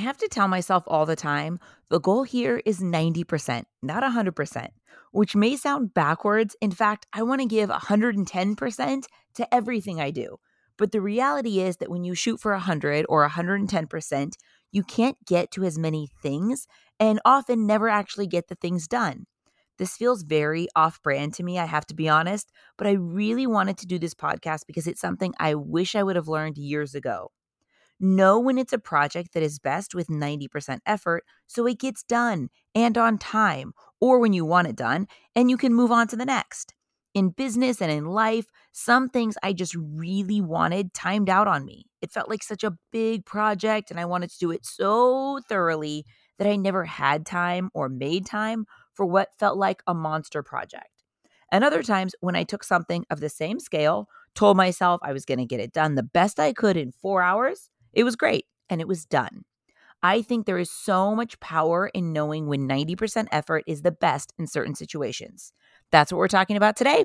I have to tell myself all the time the goal here is 90%, not 100%, which may sound backwards. In fact, I want to give 110% to everything I do. But the reality is that when you shoot for 100 or 110%, you can't get to as many things and often never actually get the things done. This feels very off brand to me, I have to be honest, but I really wanted to do this podcast because it's something I wish I would have learned years ago. Know when it's a project that is best with 90% effort so it gets done and on time, or when you want it done and you can move on to the next. In business and in life, some things I just really wanted timed out on me. It felt like such a big project and I wanted to do it so thoroughly that I never had time or made time for what felt like a monster project. And other times when I took something of the same scale, told myself I was going to get it done the best I could in four hours, it was great and it was done. I think there is so much power in knowing when 90% effort is the best in certain situations. That's what we're talking about today.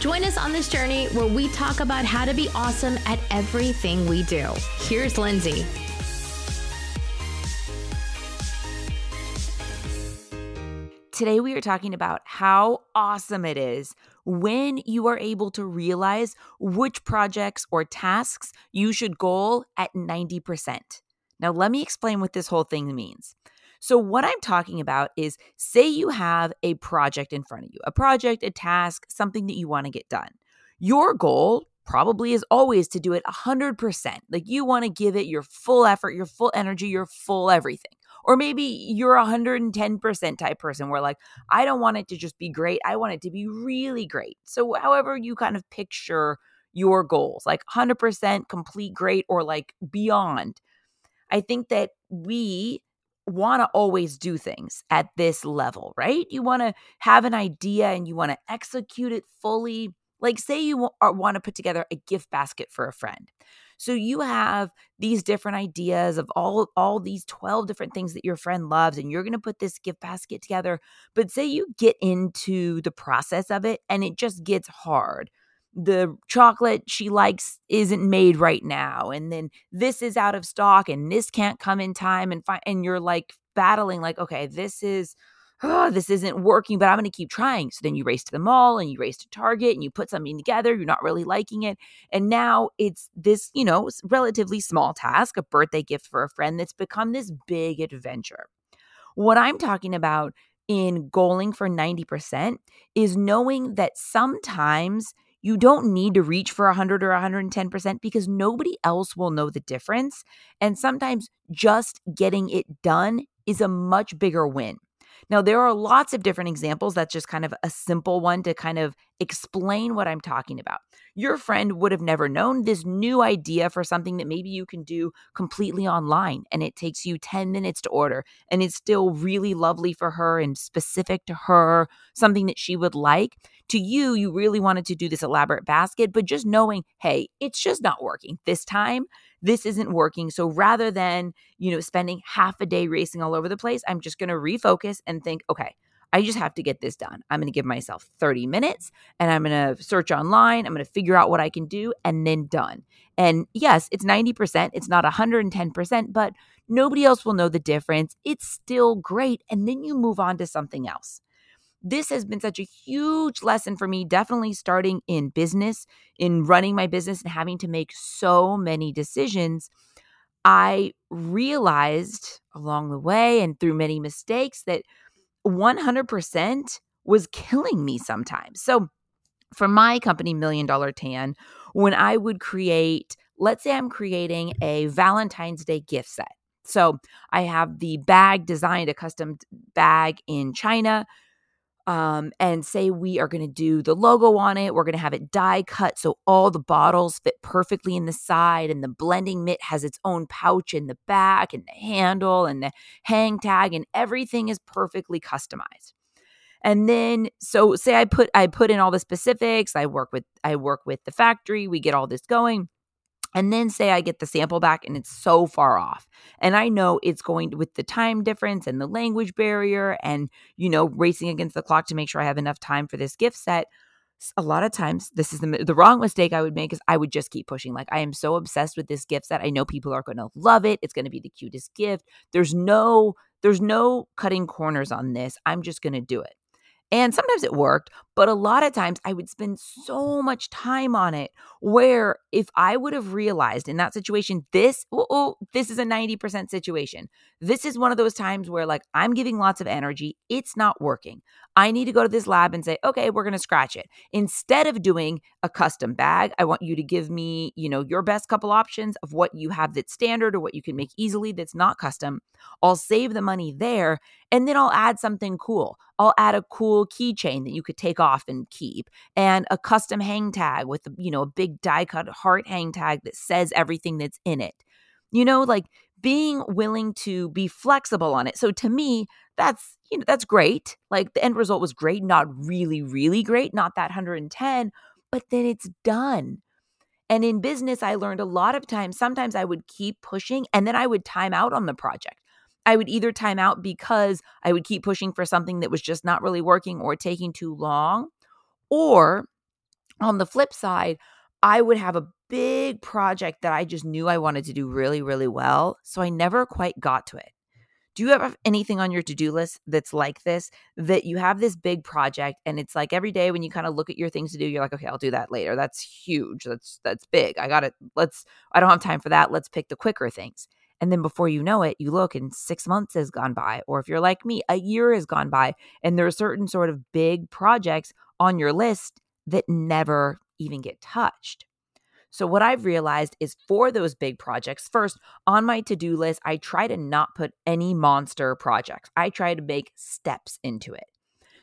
Join us on this journey where we talk about how to be awesome at everything we do. Here's Lindsay. Today, we are talking about how awesome it is when you are able to realize which projects or tasks you should goal at 90%. Now, let me explain what this whole thing means. So, what I'm talking about is say you have a project in front of you, a project, a task, something that you want to get done. Your goal probably is always to do it 100%. Like you want to give it your full effort, your full energy, your full everything. Or maybe you're a 110% type person where, like, I don't want it to just be great. I want it to be really great. So, however, you kind of picture your goals, like 100% complete great or like beyond. I think that we want to always do things at this level, right? You want to have an idea and you want to execute it fully. Like, say you want to put together a gift basket for a friend. So you have these different ideas of all all these 12 different things that your friend loves and you're going to put this gift basket together. But say you get into the process of it and it just gets hard the chocolate she likes isn't made right now and then this is out of stock and this can't come in time and find and you're like battling like okay this is oh, this isn't working but i'm going to keep trying. So then you race to the mall and you race to target and you put something together you're not really liking it and now it's this you know relatively small task a birthday gift for a friend that's become this big adventure. What i'm talking about in goaling for 90% is knowing that sometimes you don't need to reach for 100 or 110% because nobody else will know the difference. And sometimes just getting it done is a much bigger win. Now, there are lots of different examples. That's just kind of a simple one to kind of explain what I'm talking about. Your friend would have never known this new idea for something that maybe you can do completely online and it takes you 10 minutes to order and it's still really lovely for her and specific to her, something that she would like. To you, you really wanted to do this elaborate basket, but just knowing, hey, it's just not working this time this isn't working. So rather than, you know, spending half a day racing all over the place, I'm just going to refocus and think, okay, I just have to get this done. I'm going to give myself 30 minutes and I'm going to search online. I'm going to figure out what I can do and then done. And yes, it's 90%, it's not 110%, but nobody else will know the difference. It's still great. And then you move on to something else this has been such a huge lesson for me, definitely starting in business, in running my business and having to make so many decisions. I realized along the way and through many mistakes that 100% was killing me sometimes. So, for my company, Million Dollar Tan, when I would create, let's say I'm creating a Valentine's Day gift set. So, I have the bag designed, a custom bag in China um, and say we are going to do the logo on it. We're going to have it die cut so all the bottles fit perfectly in the side, and the blending mitt has its own pouch in the back, and the handle, and the hang tag, and everything is perfectly customized. And then so say I put I put in all the specifics, I work with I work with the factory, we get all this going. And then say I get the sample back and it's so far off. And I know it's going to, with the time difference and the language barrier and, you know, racing against the clock to make sure I have enough time for this gift set. A lot of times, this is the, the wrong mistake I would make is I would just keep pushing. Like, I am so obsessed with this gift set. I know people are going to love it. It's going to be the cutest gift. There's no, there's no cutting corners on this. I'm just going to do it. And sometimes it worked, but a lot of times I would spend so much time on it where if I would have realized in that situation, this, oh, oh, this is a 90% situation. This is one of those times where like I'm giving lots of energy, it's not working. I need to go to this lab and say, okay, we're going to scratch it. Instead of doing a custom bag, I want you to give me, you know, your best couple options of what you have that's standard or what you can make easily that's not custom. I'll save the money there and then I'll add something cool. I'll add a cool keychain that you could take off and keep and a custom hang tag with, you know, a big die cut heart hang tag that says everything that's in it. You know, like being willing to be flexible on it. So to me, that's you know that's great. Like the end result was great, not really really great, not that 110, but then it's done. And in business, I learned a lot of times, sometimes I would keep pushing and then I would time out on the project. I would either time out because I would keep pushing for something that was just not really working or taking too long. Or on the flip side, I would have a big project that I just knew I wanted to do really, really well. So I never quite got to it. Do you have anything on your to do list that's like this? That you have this big project and it's like every day when you kind of look at your things to do, you're like, okay, I'll do that later. That's huge. That's that's big. I got it. Let's I don't have time for that. Let's pick the quicker things. And then before you know it, you look and six months has gone by. Or if you're like me, a year has gone by. And there are certain sort of big projects on your list that never even get touched. So, what I've realized is for those big projects, first on my to do list, I try to not put any monster projects. I try to make steps into it.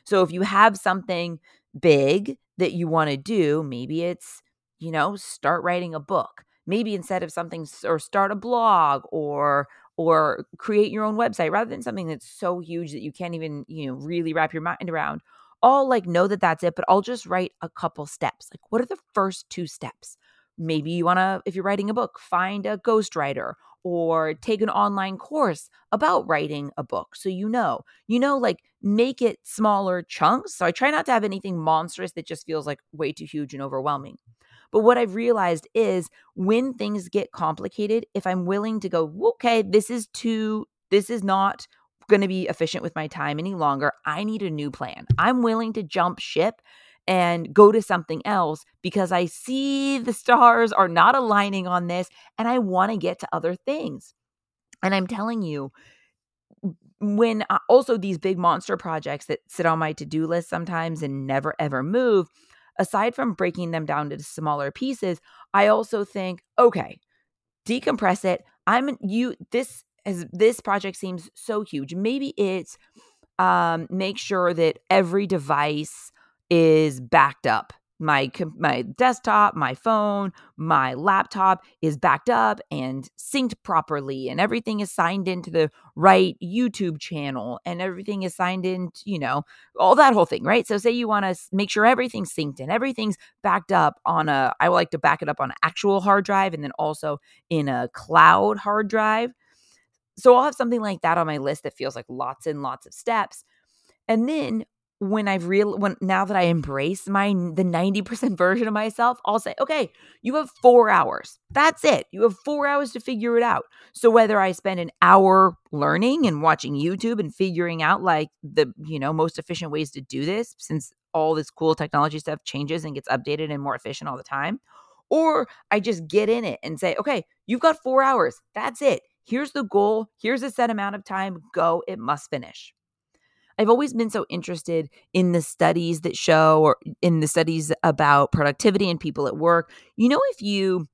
So, if you have something big that you want to do, maybe it's, you know, start writing a book maybe instead of something or start a blog or or create your own website rather than something that's so huge that you can't even you know really wrap your mind around i'll like know that that's it but i'll just write a couple steps. Like what are the first two steps? Maybe you want to if you're writing a book find a ghostwriter or take an online course about writing a book so you know. You know like make it smaller chunks so i try not to have anything monstrous that just feels like way too huge and overwhelming but what I've realized is when things get complicated, if I'm willing to go, okay, this is too, this is not going to be efficient with my time any longer. I need a new plan. I'm willing to jump ship and go to something else because I see the stars are not aligning on this and I want to get to other things. And I'm telling you, when uh, also these big monster projects that sit on my to do list sometimes and never ever move, aside from breaking them down to smaller pieces, I also think, okay, decompress it. I'm you this as this project seems so huge. Maybe it's um make sure that every device is backed up my my desktop, my phone, my laptop is backed up and synced properly and everything is signed into the right YouTube channel and everything is signed in, you know, all that whole thing, right? So say you want to make sure everything's synced and everything's backed up on a I would like to back it up on an actual hard drive and then also in a cloud hard drive. So I'll have something like that on my list that feels like lots and lots of steps. And then when I've real when now that I embrace my the 90% version of myself, I'll say, okay, you have four hours. That's it. You have four hours to figure it out. So whether I spend an hour learning and watching YouTube and figuring out like the, you know, most efficient ways to do this, since all this cool technology stuff changes and gets updated and more efficient all the time, or I just get in it and say, okay, you've got four hours. That's it. Here's the goal. Here's a set amount of time. Go. It must finish. I've always been so interested in the studies that show or in the studies about productivity and people at work. You know, if you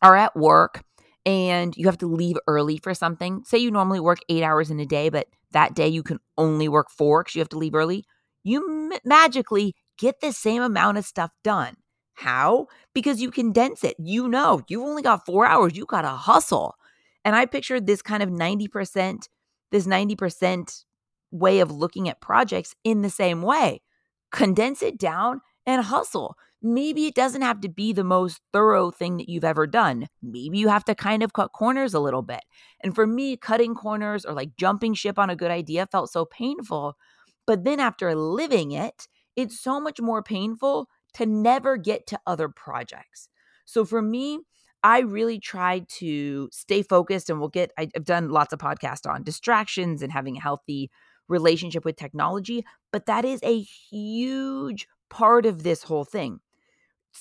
are at work and you have to leave early for something, say you normally work eight hours in a day, but that day you can only work four because you have to leave early, you m- magically get the same amount of stuff done. How? Because you condense it. You know, you've only got four hours. You got to hustle. And I pictured this kind of 90%, this 90% way of looking at projects in the same way. Condense it down and hustle. Maybe it doesn't have to be the most thorough thing that you've ever done. Maybe you have to kind of cut corners a little bit. And for me, cutting corners or like jumping ship on a good idea felt so painful. But then after living it, it's so much more painful to never get to other projects. So for me, I really tried to stay focused and we'll get I've done lots of podcasts on distractions and having a healthy relationship with technology, but that is a huge part of this whole thing.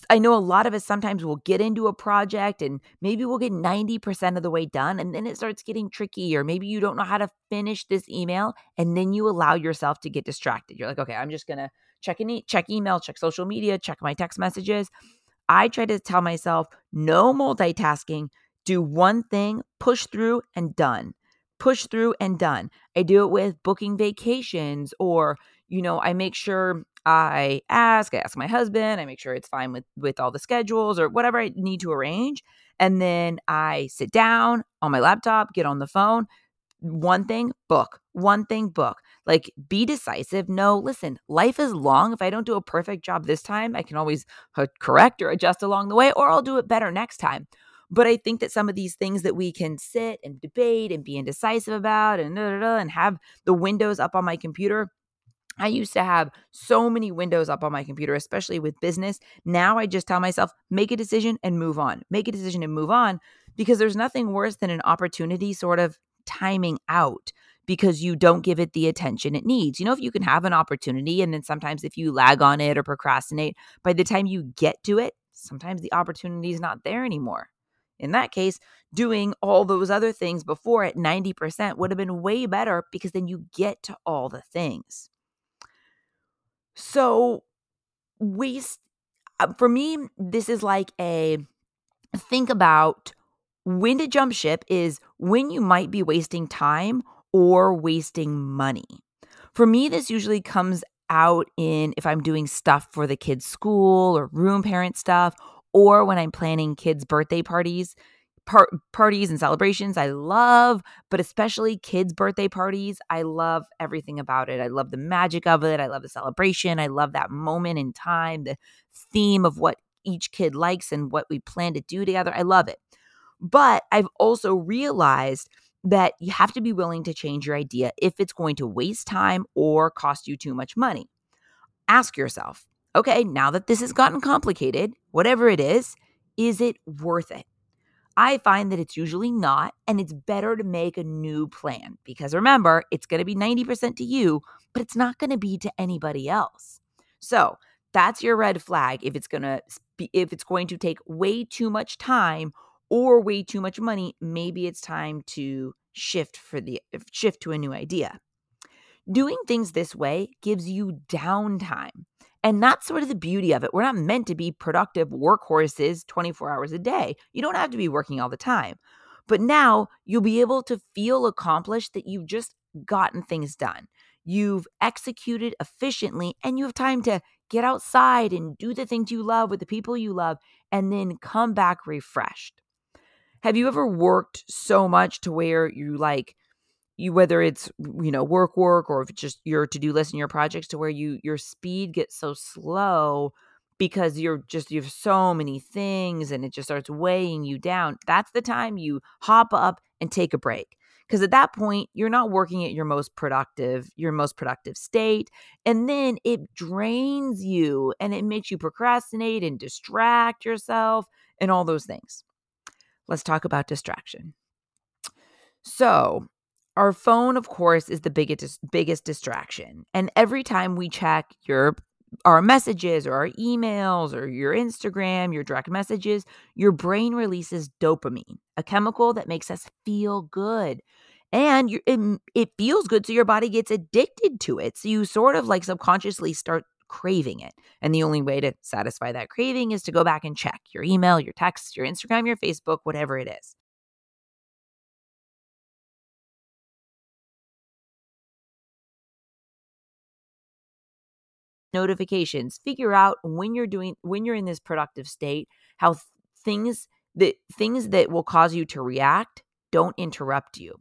I know a lot of us sometimes will get into a project and maybe we'll get 90% of the way done and then it starts getting tricky or maybe you don't know how to finish this email and then you allow yourself to get distracted. You're like, "Okay, I'm just to check in, check email, check social media, check my text messages." I try to tell myself no multitasking, do one thing, push through and done. Push through and done. I do it with booking vacations or, you know, I make sure I ask, I ask my husband, I make sure it's fine with with all the schedules or whatever I need to arrange. And then I sit down on my laptop, get on the phone, one thing, book. One thing, book. Like be decisive. No, listen, life is long. If I don't do a perfect job this time, I can always correct or adjust along the way, or I'll do it better next time. But I think that some of these things that we can sit and debate and be indecisive about and, da, da, da, and have the windows up on my computer, I used to have so many windows up on my computer, especially with business. Now I just tell myself, make a decision and move on. Make a decision and move on because there's nothing worse than an opportunity sort of timing out because you don't give it the attention it needs. You know, if you can have an opportunity and then sometimes if you lag on it or procrastinate, by the time you get to it, sometimes the opportunity is not there anymore. In that case, doing all those other things before at 90% would have been way better because then you get to all the things. So, waste uh, for me, this is like a think about when to jump ship is when you might be wasting time or wasting money. For me, this usually comes out in if I'm doing stuff for the kids' school or room parent stuff, or when I'm planning kids' birthday parties. Par- parties and celebrations I love, but especially kids' birthday parties. I love everything about it. I love the magic of it. I love the celebration. I love that moment in time, the theme of what each kid likes and what we plan to do together. I love it. But I've also realized that you have to be willing to change your idea if it's going to waste time or cost you too much money. Ask yourself, okay, now that this has gotten complicated, whatever it is, is it worth it? I find that it's usually not, and it's better to make a new plan because remember, it's going to be 90% to you, but it's not going to be to anybody else. So, that's your red flag if it's going to if it's going to take way too much time or way too much money, maybe it's time to shift for the shift to a new idea. Doing things this way gives you downtime. And that's sort of the beauty of it. We're not meant to be productive workhorses 24 hours a day. You don't have to be working all the time. But now you'll be able to feel accomplished that you've just gotten things done. You've executed efficiently and you have time to get outside and do the things you love with the people you love and then come back refreshed. Have you ever worked so much to where you like you whether it's you know work work or if it's just your to-do list and your projects to where you your speed gets so slow because you're just you have so many things and it just starts weighing you down. That's the time you hop up and take a break. Because at that point, you're not working at your most productive, your most productive state. And then it drains you and it makes you procrastinate and distract yourself and all those things let's talk about distraction. So, our phone of course is the biggest biggest distraction. And every time we check your our messages or our emails or your Instagram, your direct messages, your brain releases dopamine, a chemical that makes us feel good. And you, it, it feels good, so your body gets addicted to it. So you sort of like subconsciously start craving it. And the only way to satisfy that craving is to go back and check your email, your text, your Instagram, your Facebook, whatever it is. Notifications figure out when you're doing when you're in this productive state how th- things that things that will cause you to react don't interrupt you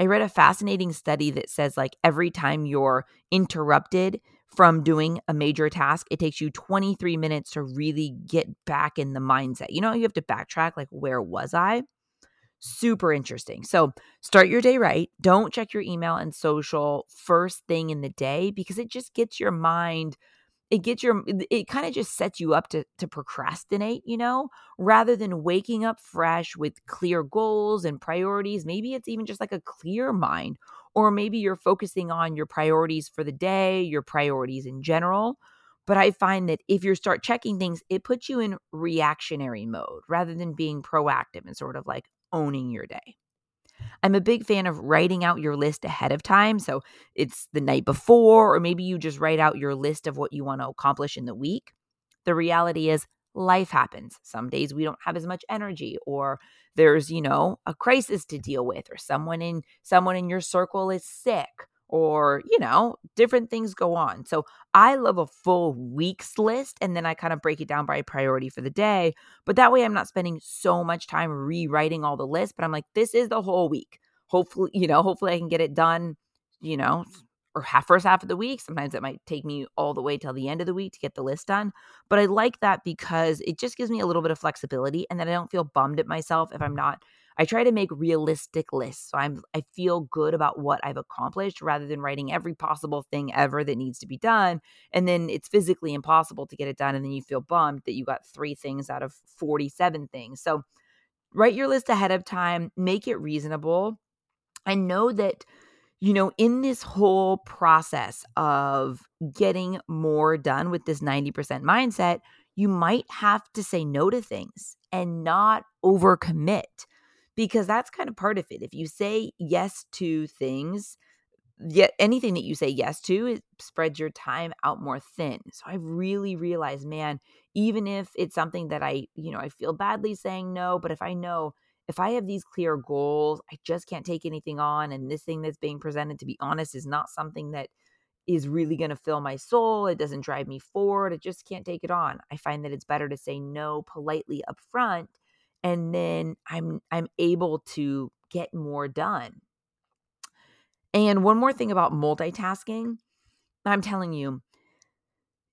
I read a fascinating study that says like every time you're interrupted from doing a major task, it takes you 23 minutes to really get back in the mindset. You know, you have to backtrack like where was I? Super interesting. So, start your day right. Don't check your email and social first thing in the day because it just gets your mind it gets your it kind of just sets you up to to procrastinate you know rather than waking up fresh with clear goals and priorities maybe it's even just like a clear mind or maybe you're focusing on your priorities for the day your priorities in general but i find that if you start checking things it puts you in reactionary mode rather than being proactive and sort of like owning your day I'm a big fan of writing out your list ahead of time. So it's the night before, or maybe you just write out your list of what you want to accomplish in the week. The reality is, life happens. Some days we don't have as much energy, or there's, you know, a crisis to deal with, or someone in someone in your circle is sick, or you know different things go on. So i love a full weeks list and then i kind of break it down by priority for the day but that way i'm not spending so much time rewriting all the lists but i'm like this is the whole week. Hopefully you know hopefully i can get it done you know or half first half of the week. Sometimes it might take me all the way till the end of the week to get the list done but i like that because it just gives me a little bit of flexibility and then i don't feel bummed at myself if i'm not I try to make realistic lists. So I'm I feel good about what I've accomplished rather than writing every possible thing ever that needs to be done. And then it's physically impossible to get it done. And then you feel bummed that you got three things out of 47 things. So write your list ahead of time, make it reasonable, I know that you know, in this whole process of getting more done with this 90% mindset, you might have to say no to things and not overcommit because that's kind of part of it. If you say yes to things, yet anything that you say yes to it spreads your time out more thin so i've really realized man even if it's something that i you know i feel badly saying no but if i know if i have these clear goals i just can't take anything on and this thing that's being presented to be honest is not something that is really going to fill my soul it doesn't drive me forward i just can't take it on i find that it's better to say no politely up front and then I'm I'm able to get more done. And one more thing about multitasking, I'm telling you,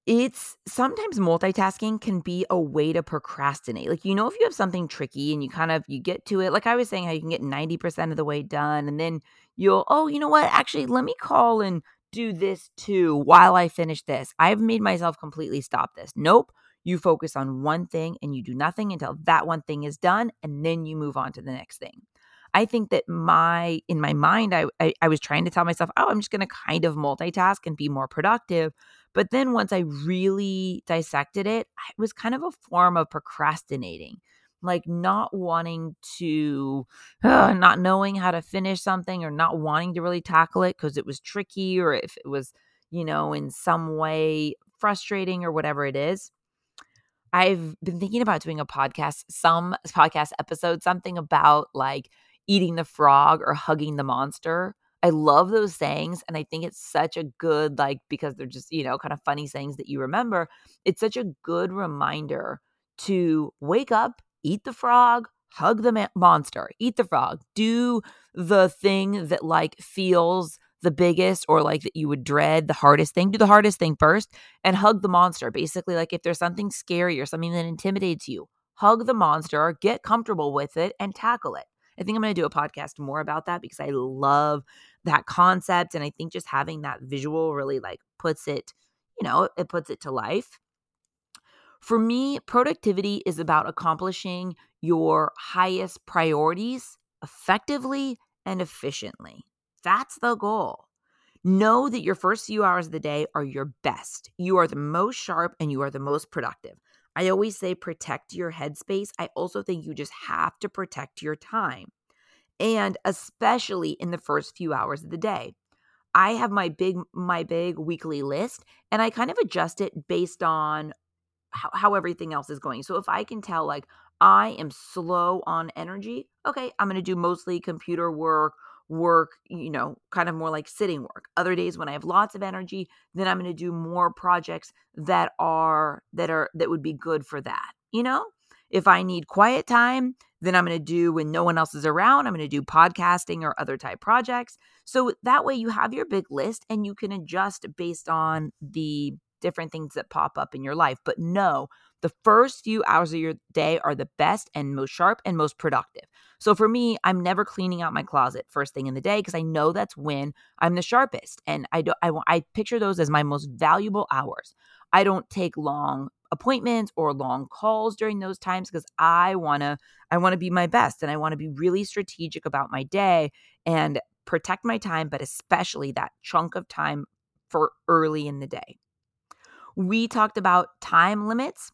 it's sometimes multitasking can be a way to procrastinate. Like, you know, if you have something tricky and you kind of you get to it, like I was saying, how you can get 90% of the way done, and then you'll, oh, you know what? Actually, let me call and do this too while I finish this. I've made myself completely stop this. Nope. You focus on one thing and you do nothing until that one thing is done, and then you move on to the next thing. I think that my in my mind, I I, I was trying to tell myself, oh, I'm just going to kind of multitask and be more productive. But then once I really dissected it, it was kind of a form of procrastinating like not wanting to uh, not knowing how to finish something or not wanting to really tackle it because it was tricky or if it was you know in some way frustrating or whatever it is I've been thinking about doing a podcast, some podcast episode, something about like eating the frog or hugging the monster. I love those sayings. And I think it's such a good, like, because they're just, you know, kind of funny sayings that you remember. It's such a good reminder to wake up, eat the frog, hug the ma- monster, eat the frog, do the thing that like feels the biggest or like that you would dread the hardest thing, do the hardest thing first and hug the monster. Basically, like if there's something scary or something that intimidates you, hug the monster, get comfortable with it, and tackle it. I think I'm going to do a podcast more about that because I love that concept. And I think just having that visual really like puts it, you know, it puts it to life. For me, productivity is about accomplishing your highest priorities effectively and efficiently. That's the goal. Know that your first few hours of the day are your best. You are the most sharp and you are the most productive. I always say protect your headspace. I also think you just have to protect your time. And especially in the first few hours of the day. I have my big my big weekly list and I kind of adjust it based on how, how everything else is going. So if I can tell like I am slow on energy, okay, I'm going to do mostly computer work work, you know, kind of more like sitting work. Other days when I have lots of energy, then I'm going to do more projects that are that are that would be good for that. You know, if I need quiet time, Then I'm going to do when no one else is around, I'm going to do podcasting or other type projects. So that way you have your big list and you can adjust based on the different things that pop up in your life. But no, the first few hours of your day are the best and most sharp and most productive. So for me, I'm never cleaning out my closet first thing in the day because I know that's when I'm the sharpest. And I do I I picture those as my most valuable hours. I don't take long appointments or long calls during those times because I want to I want to be my best and I want to be really strategic about my day and protect my time but especially that chunk of time for early in the day. We talked about time limits,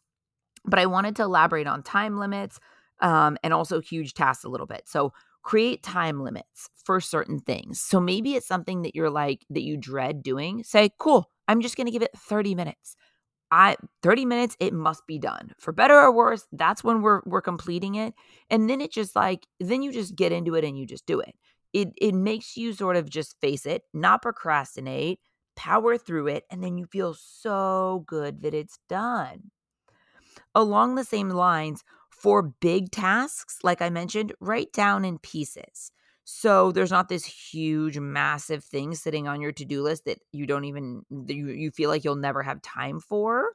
but I wanted to elaborate on time limits um, and also huge tasks a little bit. So create time limits for certain things. So maybe it's something that you're like that you dread doing. Say, cool, I'm just going to give it 30 minutes. I 30 minutes it must be done. For better or worse, that's when we're we're completing it. And then it just like then you just get into it and you just do it. It it makes you sort of just face it, not procrastinate, power through it and then you feel so good that it's done. Along the same lines, for big tasks, like I mentioned, write down in pieces. So there's not this huge, massive thing sitting on your to do list that you don't even, you, you feel like you'll never have time for.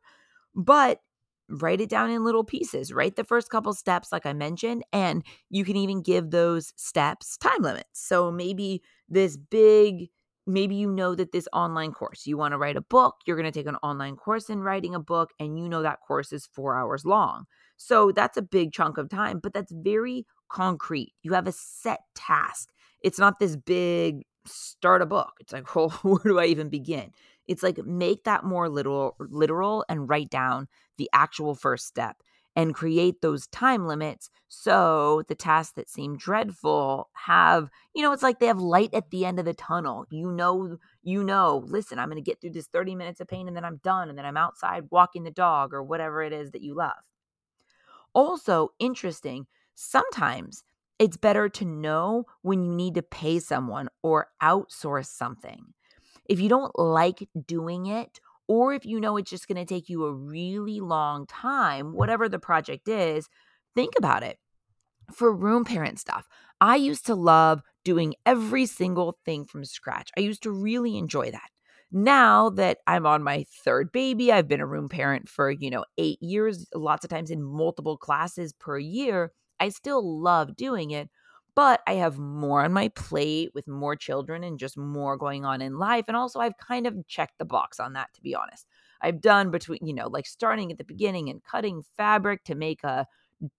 But write it down in little pieces. Write the first couple steps, like I mentioned, and you can even give those steps time limits. So maybe this big, maybe you know that this online course, you want to write a book, you're going to take an online course in writing a book, and you know that course is four hours long. So that's a big chunk of time, but that's very concrete. You have a set task. It's not this big start a book. It's like, well, oh, where do I even begin? It's like make that more literal literal and write down the actual first step and create those time limits so the tasks that seem dreadful have you know it's like they have light at the end of the tunnel you know you know listen i'm going to get through this 30 minutes of pain and then i'm done and then i'm outside walking the dog or whatever it is that you love also interesting Sometimes it's better to know when you need to pay someone or outsource something. If you don't like doing it, or if you know it's just going to take you a really long time, whatever the project is, think about it. For room parent stuff, I used to love doing every single thing from scratch. I used to really enjoy that. Now that I'm on my third baby, I've been a room parent for, you know, eight years, lots of times in multiple classes per year. I still love doing it, but I have more on my plate with more children and just more going on in life. And also, I've kind of checked the box on that, to be honest. I've done between, you know, like starting at the beginning and cutting fabric to make a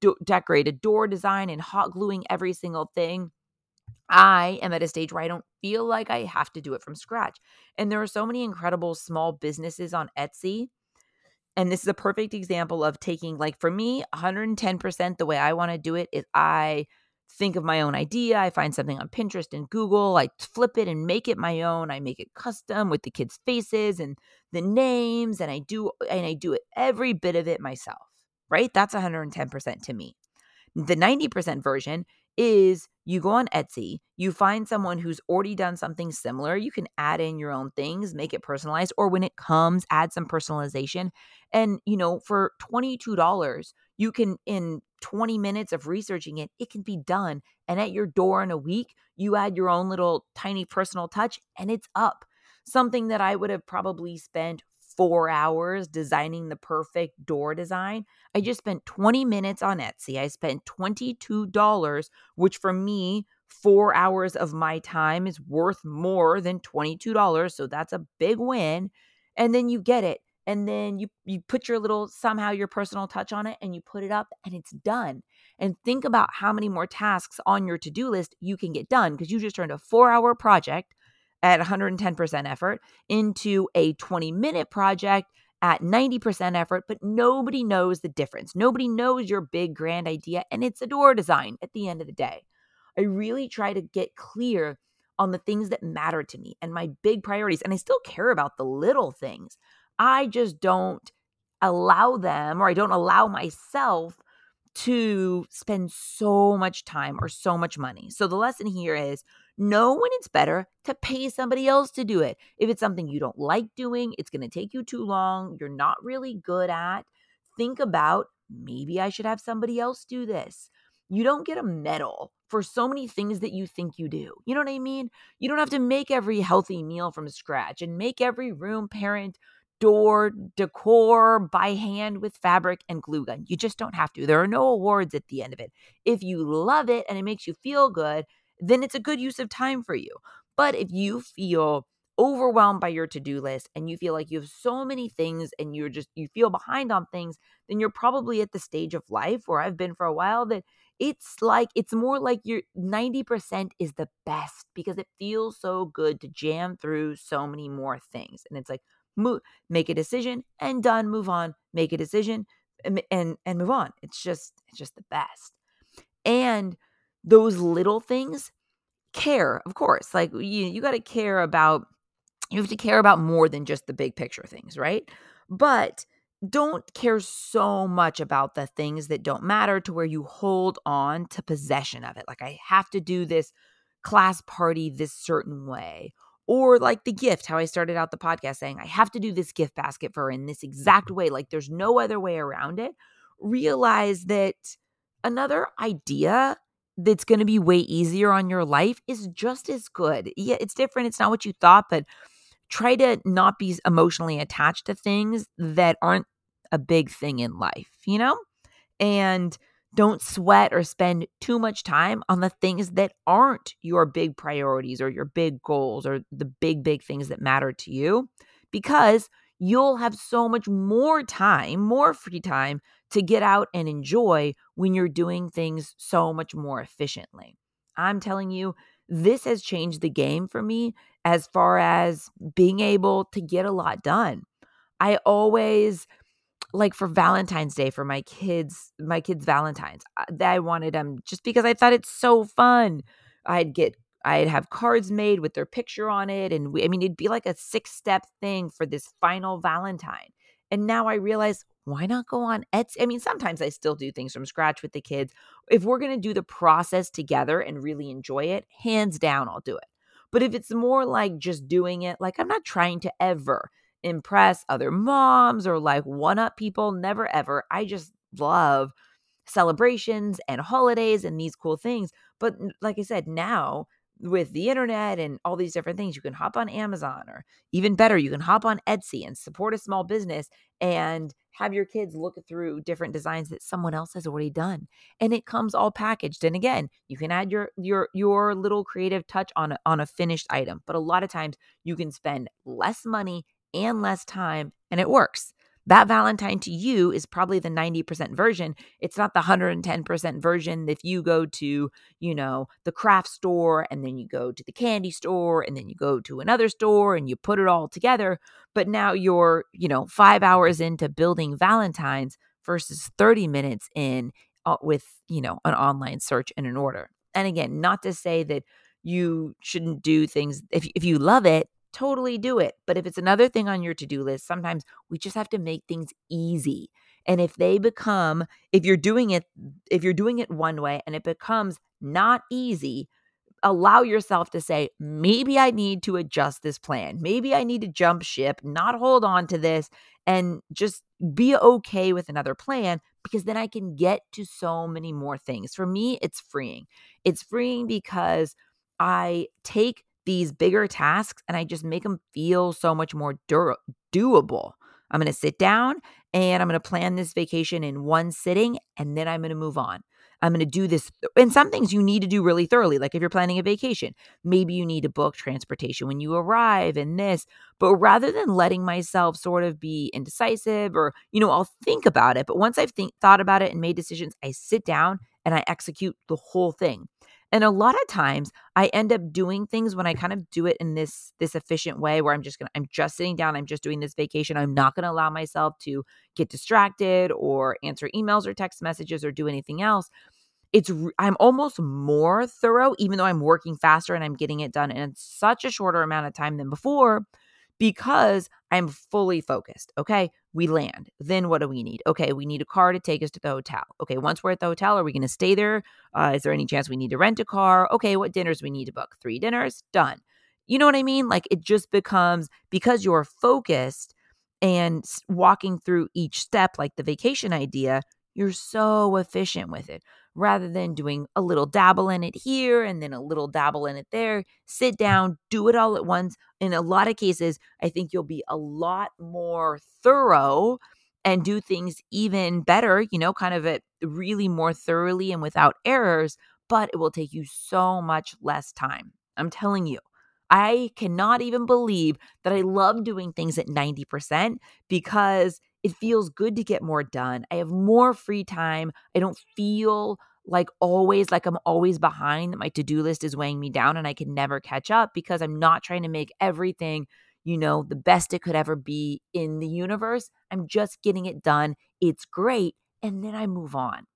do- decorated door design and hot gluing every single thing. I am at a stage where I don't feel like I have to do it from scratch. And there are so many incredible small businesses on Etsy and this is a perfect example of taking, like, for me, 110% the way I want to do it is I think of my own idea. I find something on Pinterest and Google. I flip it and make it my own. I make it custom with the kids' faces and the names, and I do and I do it every bit of it myself. Right? That's 110% to me. The 90% version is you go on Etsy, you find someone who's already done something similar. You can add in your own things, make it personalized, or when it comes, add some personalization. And, you know, for $22, you can, in 20 minutes of researching it, it can be done. And at your door in a week, you add your own little tiny personal touch and it's up. Something that I would have probably spent four hours designing the perfect door design. I just spent 20 minutes on Etsy. I spent $22, which for me, four hours of my time is worth more than $22. So that's a big win. And then you get it. And then you you put your little somehow your personal touch on it and you put it up and it's done. And think about how many more tasks on your to-do list you can get done because you just turned a 4-hour project at 110% effort into a 20 minute project at 90% effort, but nobody knows the difference. Nobody knows your big grand idea, and it's a door design at the end of the day. I really try to get clear on the things that matter to me and my big priorities, and I still care about the little things. I just don't allow them, or I don't allow myself to spend so much time or so much money. So the lesson here is know when it's better to pay somebody else to do it. If it's something you don't like doing, it's going to take you too long, you're not really good at, think about maybe I should have somebody else do this. you don't get a medal for so many things that you think you do. You know what I mean? You don't have to make every healthy meal from scratch and make every room parent door decor by hand with fabric and glue gun. You just don't have to. There are no awards at the end of it. If you love it and it makes you feel good, then it's a good use of time for you. But if you feel overwhelmed by your to-do list and you feel like you have so many things and you're just you feel behind on things, then you're probably at the stage of life where I've been for a while that it's like it's more like your 90% is the best because it feels so good to jam through so many more things. And it's like move make a decision and done, move on, make a decision and and, and move on. It's just it's just the best. And those little things care, of course. Like you you got to care about you have to care about more than just the big picture things, right? But don't care so much about the things that don't matter to where you hold on to possession of it. Like, I have to do this class party this certain way. Or like the gift, how I started out the podcast saying, I have to do this gift basket for in this exact way. Like, there's no other way around it. Realize that another idea that's going to be way easier on your life is just as good. Yeah, it's different. It's not what you thought, but try to not be emotionally attached to things that aren't a big thing in life, you know? And don't sweat or spend too much time on the things that aren't your big priorities or your big goals or the big, big things that matter to you because you'll have so much more time, more free time to get out and enjoy when you're doing things so much more efficiently. I'm telling you, this has changed the game for me as far as being able to get a lot done. I always like for Valentine's Day for my kids, my kids' Valentines. I wanted them just because I thought it's so fun. I'd get I'd have cards made with their picture on it. And we, I mean, it'd be like a six step thing for this final Valentine. And now I realize why not go on Etsy? I mean, sometimes I still do things from scratch with the kids. If we're going to do the process together and really enjoy it, hands down, I'll do it. But if it's more like just doing it, like I'm not trying to ever impress other moms or like one up people, never ever. I just love celebrations and holidays and these cool things. But like I said, now with the internet and all these different things, you can hop on Amazon or even better, you can hop on Etsy and support a small business and have your kids look through different designs that someone else has already done. And it comes all packaged. And again, you can add your your your little creative touch on a, on a finished item, but a lot of times you can spend less money and less time and it works. That Valentine to you is probably the 90% version. It's not the 110% version if you go to, you know, the craft store and then you go to the candy store and then you go to another store and you put it all together. But now you're, you know, five hours into building Valentines versus 30 minutes in uh, with, you know, an online search and an order. And again, not to say that you shouldn't do things if, if you love it totally do it. But if it's another thing on your to do list, sometimes we just have to make things easy. And if they become, if you're doing it, if you're doing it one way and it becomes not easy, allow yourself to say, maybe I need to adjust this plan. Maybe I need to jump ship, not hold on to this, and just be okay with another plan because then I can get to so many more things. For me, it's freeing. It's freeing because I take these bigger tasks and I just make them feel so much more doable. I'm going to sit down and I'm going to plan this vacation in one sitting and then I'm going to move on. I'm going to do this. And some things you need to do really thoroughly. Like if you're planning a vacation, maybe you need to book transportation when you arrive and this. But rather than letting myself sort of be indecisive or, you know, I'll think about it. But once I've thought about it and made decisions, I sit down and I execute the whole thing. And a lot of times I end up doing things when I kind of do it in this this efficient way where I'm just to I'm just sitting down, I'm just doing this vacation. I'm not to allow myself to get distracted or answer emails or text messages or do anything else. It's I'm almost more thorough even though I'm working faster and I'm getting it done in such a shorter amount of time than before because I'm fully focused. Okay, we land. Then what do we need? Okay, we need a car to take us to the hotel. Okay, once we're at the hotel, are we going to stay there? Uh, is there any chance we need to rent a car? Okay, what dinners we need to book? Three dinners? Done. You know what I mean? Like it just becomes because you're focused and walking through each step, like the vacation idea, you're so efficient with it rather than doing a little dabble in it here and then a little dabble in it there. Sit down, do it all at once. In a lot of cases, I think you'll be a lot more thorough and do things even better, you know, kind of it really more thoroughly and without errors, but it will take you so much less time. I'm telling you. I cannot even believe that I love doing things at 90% because it feels good to get more done. I have more free time. I don't feel like always like I'm always behind my to-do list is weighing me down and I can never catch up because I'm not trying to make everything, you know, the best it could ever be in the universe. I'm just getting it done. It's great and then I move on.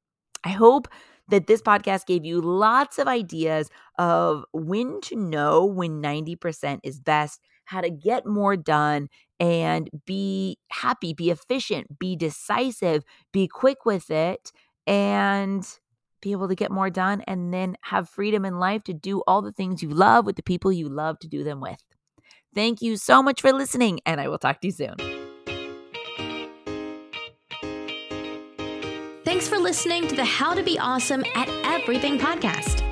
I hope that this podcast gave you lots of ideas of when to know when 90% is best, how to get more done and be happy, be efficient, be decisive, be quick with it, and be able to get more done and then have freedom in life to do all the things you love with the people you love to do them with. Thank you so much for listening, and I will talk to you soon. Thanks for listening to the How to Be Awesome at Everything podcast.